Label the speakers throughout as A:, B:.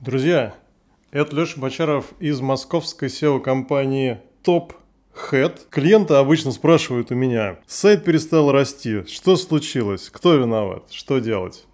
A: Друзья, это Леша Бочаров из московской SEO-компании Top Head. Клиенты обычно спрашивают у меня, сайт перестал расти, что случилось, кто виноват, что делать?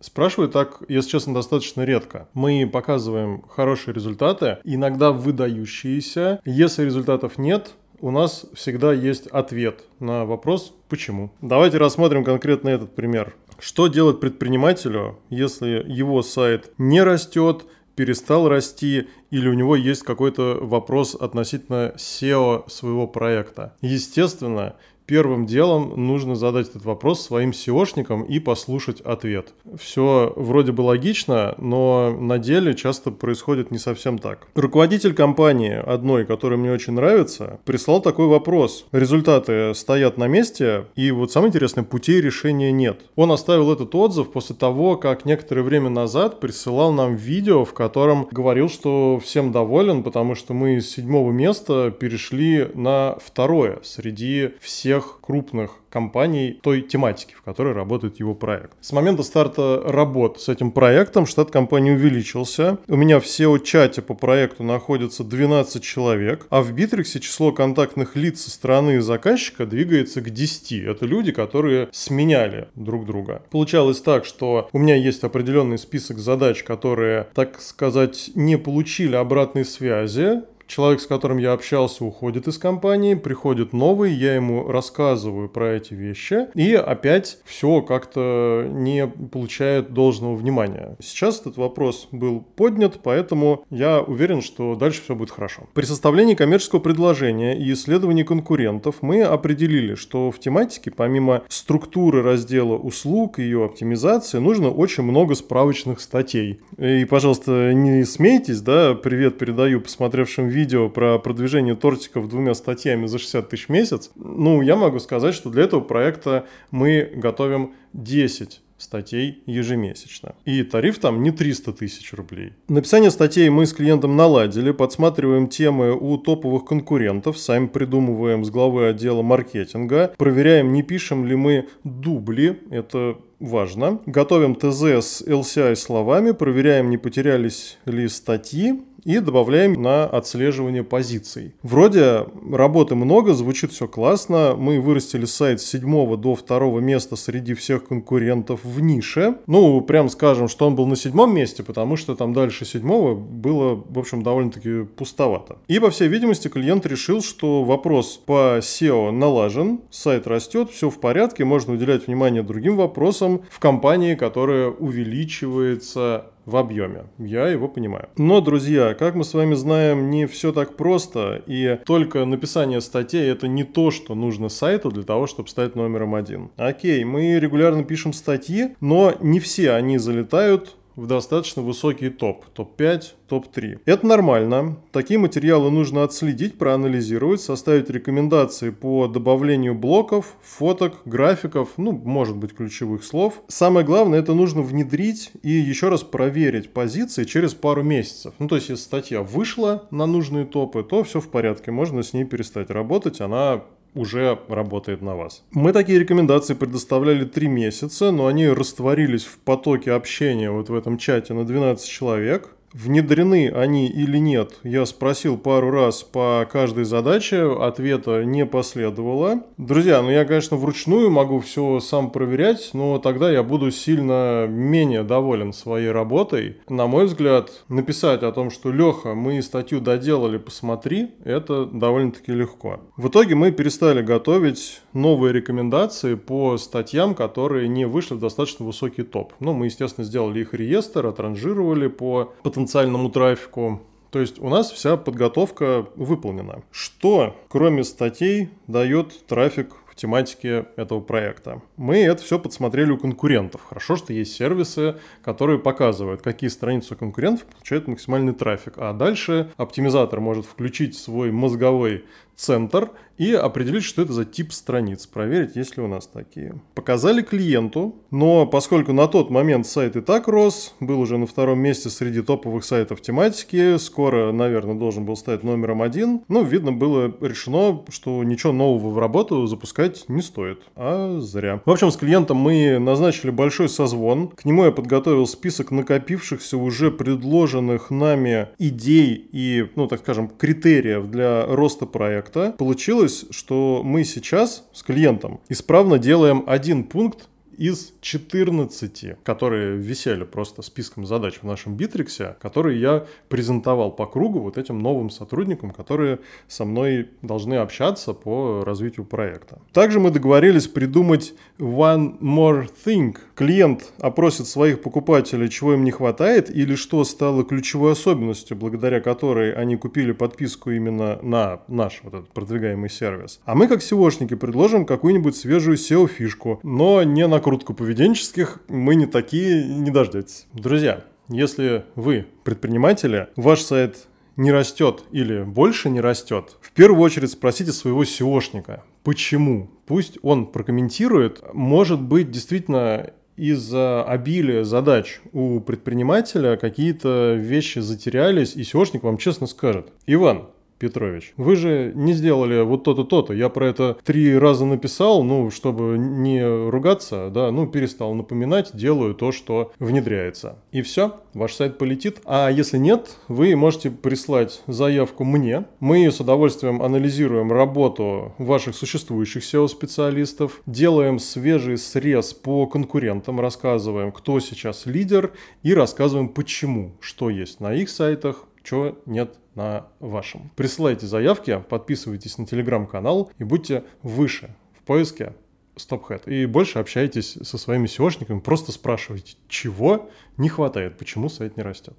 A: Спрашиваю так, если честно, достаточно редко. Мы показываем хорошие результаты, иногда выдающиеся. Если результатов нет, у нас всегда есть ответ на вопрос «почему?». Давайте рассмотрим конкретно этот пример. Что делать предпринимателю, если его сайт не растет, перестал расти или у него есть какой-то вопрос относительно SEO своего проекта? Естественно, первым делом нужно задать этот вопрос своим SEOшникам и послушать ответ. Все вроде бы логично, но на деле часто происходит не совсем так. Руководитель компании одной, которая мне очень нравится, прислал такой вопрос. Результаты стоят на месте, и вот самое интересное, путей решения нет. Он оставил этот отзыв после того, как некоторое время назад присылал нам видео, в котором говорил, что всем доволен, потому что мы с седьмого места перешли на второе среди всех крупных компаний той тематики, в которой работает его проект. С момента старта работ с этим проектом штат компании увеличился. У меня в SEO-чате по проекту находится 12 человек, а в Битриксе число контактных лиц со стороны заказчика двигается к 10. Это люди, которые сменяли друг друга. Получалось так, что у меня есть определенный список задач, которые, так сказать, не получили обратной связи, Человек, с которым я общался, уходит из компании, приходит новый, я ему рассказываю про эти вещи, и опять все как-то не получает должного внимания. Сейчас этот вопрос был поднят, поэтому я уверен, что дальше все будет хорошо. При составлении коммерческого предложения и исследовании конкурентов мы определили, что в тематике, помимо структуры раздела услуг и ее оптимизации, нужно очень много справочных статей. И, пожалуйста, не смейтесь, да, привет передаю посмотревшим видео видео про продвижение тортиков двумя статьями за 60 тысяч в месяц, ну, я могу сказать, что для этого проекта мы готовим 10 статей ежемесячно. И тариф там не 300 тысяч рублей. Написание статей мы с клиентом наладили, подсматриваем темы у топовых конкурентов, сами придумываем с главы отдела маркетинга, проверяем, не пишем ли мы дубли, это важно. Готовим ТЗ с LCI словами, проверяем, не потерялись ли статьи, и добавляем на отслеживание позиций. Вроде работы много, звучит все классно. Мы вырастили сайт с 7 до 2 места среди всех конкурентов в нише. Ну, прям скажем, что он был на седьмом месте, потому что там дальше седьмого было, в общем, довольно-таки пустовато. И, по всей видимости, клиент решил, что вопрос по SEO налажен, сайт растет, все в порядке, можно уделять внимание другим вопросам в компании, которая увеличивается в объеме. Я его понимаю. Но, друзья, как мы с вами знаем, не все так просто, и только написание статей это не то, что нужно сайту для того, чтобы стать номером один. Окей, мы регулярно пишем статьи, но не все они залетают в достаточно высокий топ, топ-5, топ-3. Это нормально. Такие материалы нужно отследить, проанализировать, составить рекомендации по добавлению блоков, фоток, графиков, ну, может быть, ключевых слов. Самое главное, это нужно внедрить и еще раз проверить позиции через пару месяцев. Ну, то есть, если статья вышла на нужные топы, то все в порядке, можно с ней перестать работать, она уже работает на вас. Мы такие рекомендации предоставляли три месяца, но они растворились в потоке общения вот в этом чате на 12 человек. Внедрены они или нет, я спросил пару раз по каждой задаче, ответа не последовало. Друзья, ну я, конечно, вручную могу все сам проверять, но тогда я буду сильно менее доволен своей работой. На мой взгляд, написать о том, что Леха, мы статью доделали, посмотри, это довольно-таки легко. В итоге мы перестали готовить новые рекомендации по статьям, которые не вышли в достаточно высокий топ. Ну, мы, естественно, сделали их реестр, отранжировали по потенциалу потенциальному трафику. То есть у нас вся подготовка выполнена. Что, кроме статей, дает трафик в тематике этого проекта. Мы это все подсмотрели у конкурентов. Хорошо, что есть сервисы, которые показывают, какие страницы у конкурентов получают максимальный трафик. А дальше оптимизатор может включить свой мозговой центр и определить, что это за тип страниц, проверить, есть ли у нас такие. Показали клиенту, но поскольку на тот момент сайт и так рос, был уже на втором месте среди топовых сайтов тематики, скоро, наверное, должен был стать номером один, но, видно, было решено, что ничего нового в работу запускать не стоит, а зря. В общем, с клиентом мы назначили большой созвон, к нему я подготовил список накопившихся уже предложенных нами идей и, ну, так скажем, критериев для роста проекта. Получилось, что мы сейчас с клиентом исправно делаем один пункт из 14, которые висели просто списком задач в нашем Битриксе, которые я презентовал по кругу вот этим новым сотрудникам, которые со мной должны общаться по развитию проекта. Также мы договорились придумать one more thing. Клиент опросит своих покупателей, чего им не хватает или что стало ключевой особенностью, благодаря которой они купили подписку именно на наш вот этот продвигаемый сервис. А мы как SEOшники предложим какую-нибудь свежую SEO-фишку, но не на накрутку поведенческих мы не такие не дождетесь. Друзья, если вы предприниматели, ваш сайт не растет или больше не растет, в первую очередь спросите своего SEOшника, почему. Пусть он прокомментирует. Может быть, действительно из-за обилия задач у предпринимателя какие-то вещи затерялись, и SEOшник вам честно скажет. Иван, Петрович, вы же не сделали вот то-то, то-то. Я про это три раза написал, ну, чтобы не ругаться, да, ну, перестал напоминать, делаю то, что внедряется. И все, ваш сайт полетит. А если нет, вы можете прислать заявку мне. Мы с удовольствием анализируем работу ваших существующих SEO-специалистов, делаем свежий срез по конкурентам, рассказываем, кто сейчас лидер и рассказываем почему, что есть на их сайтах, чего нет на вашем. Присылайте заявки, подписывайтесь на телеграм-канал и будьте выше в поиске StopHead. И больше общайтесь со своими SEOшниками, просто спрашивайте, чего не хватает, почему сайт не растет.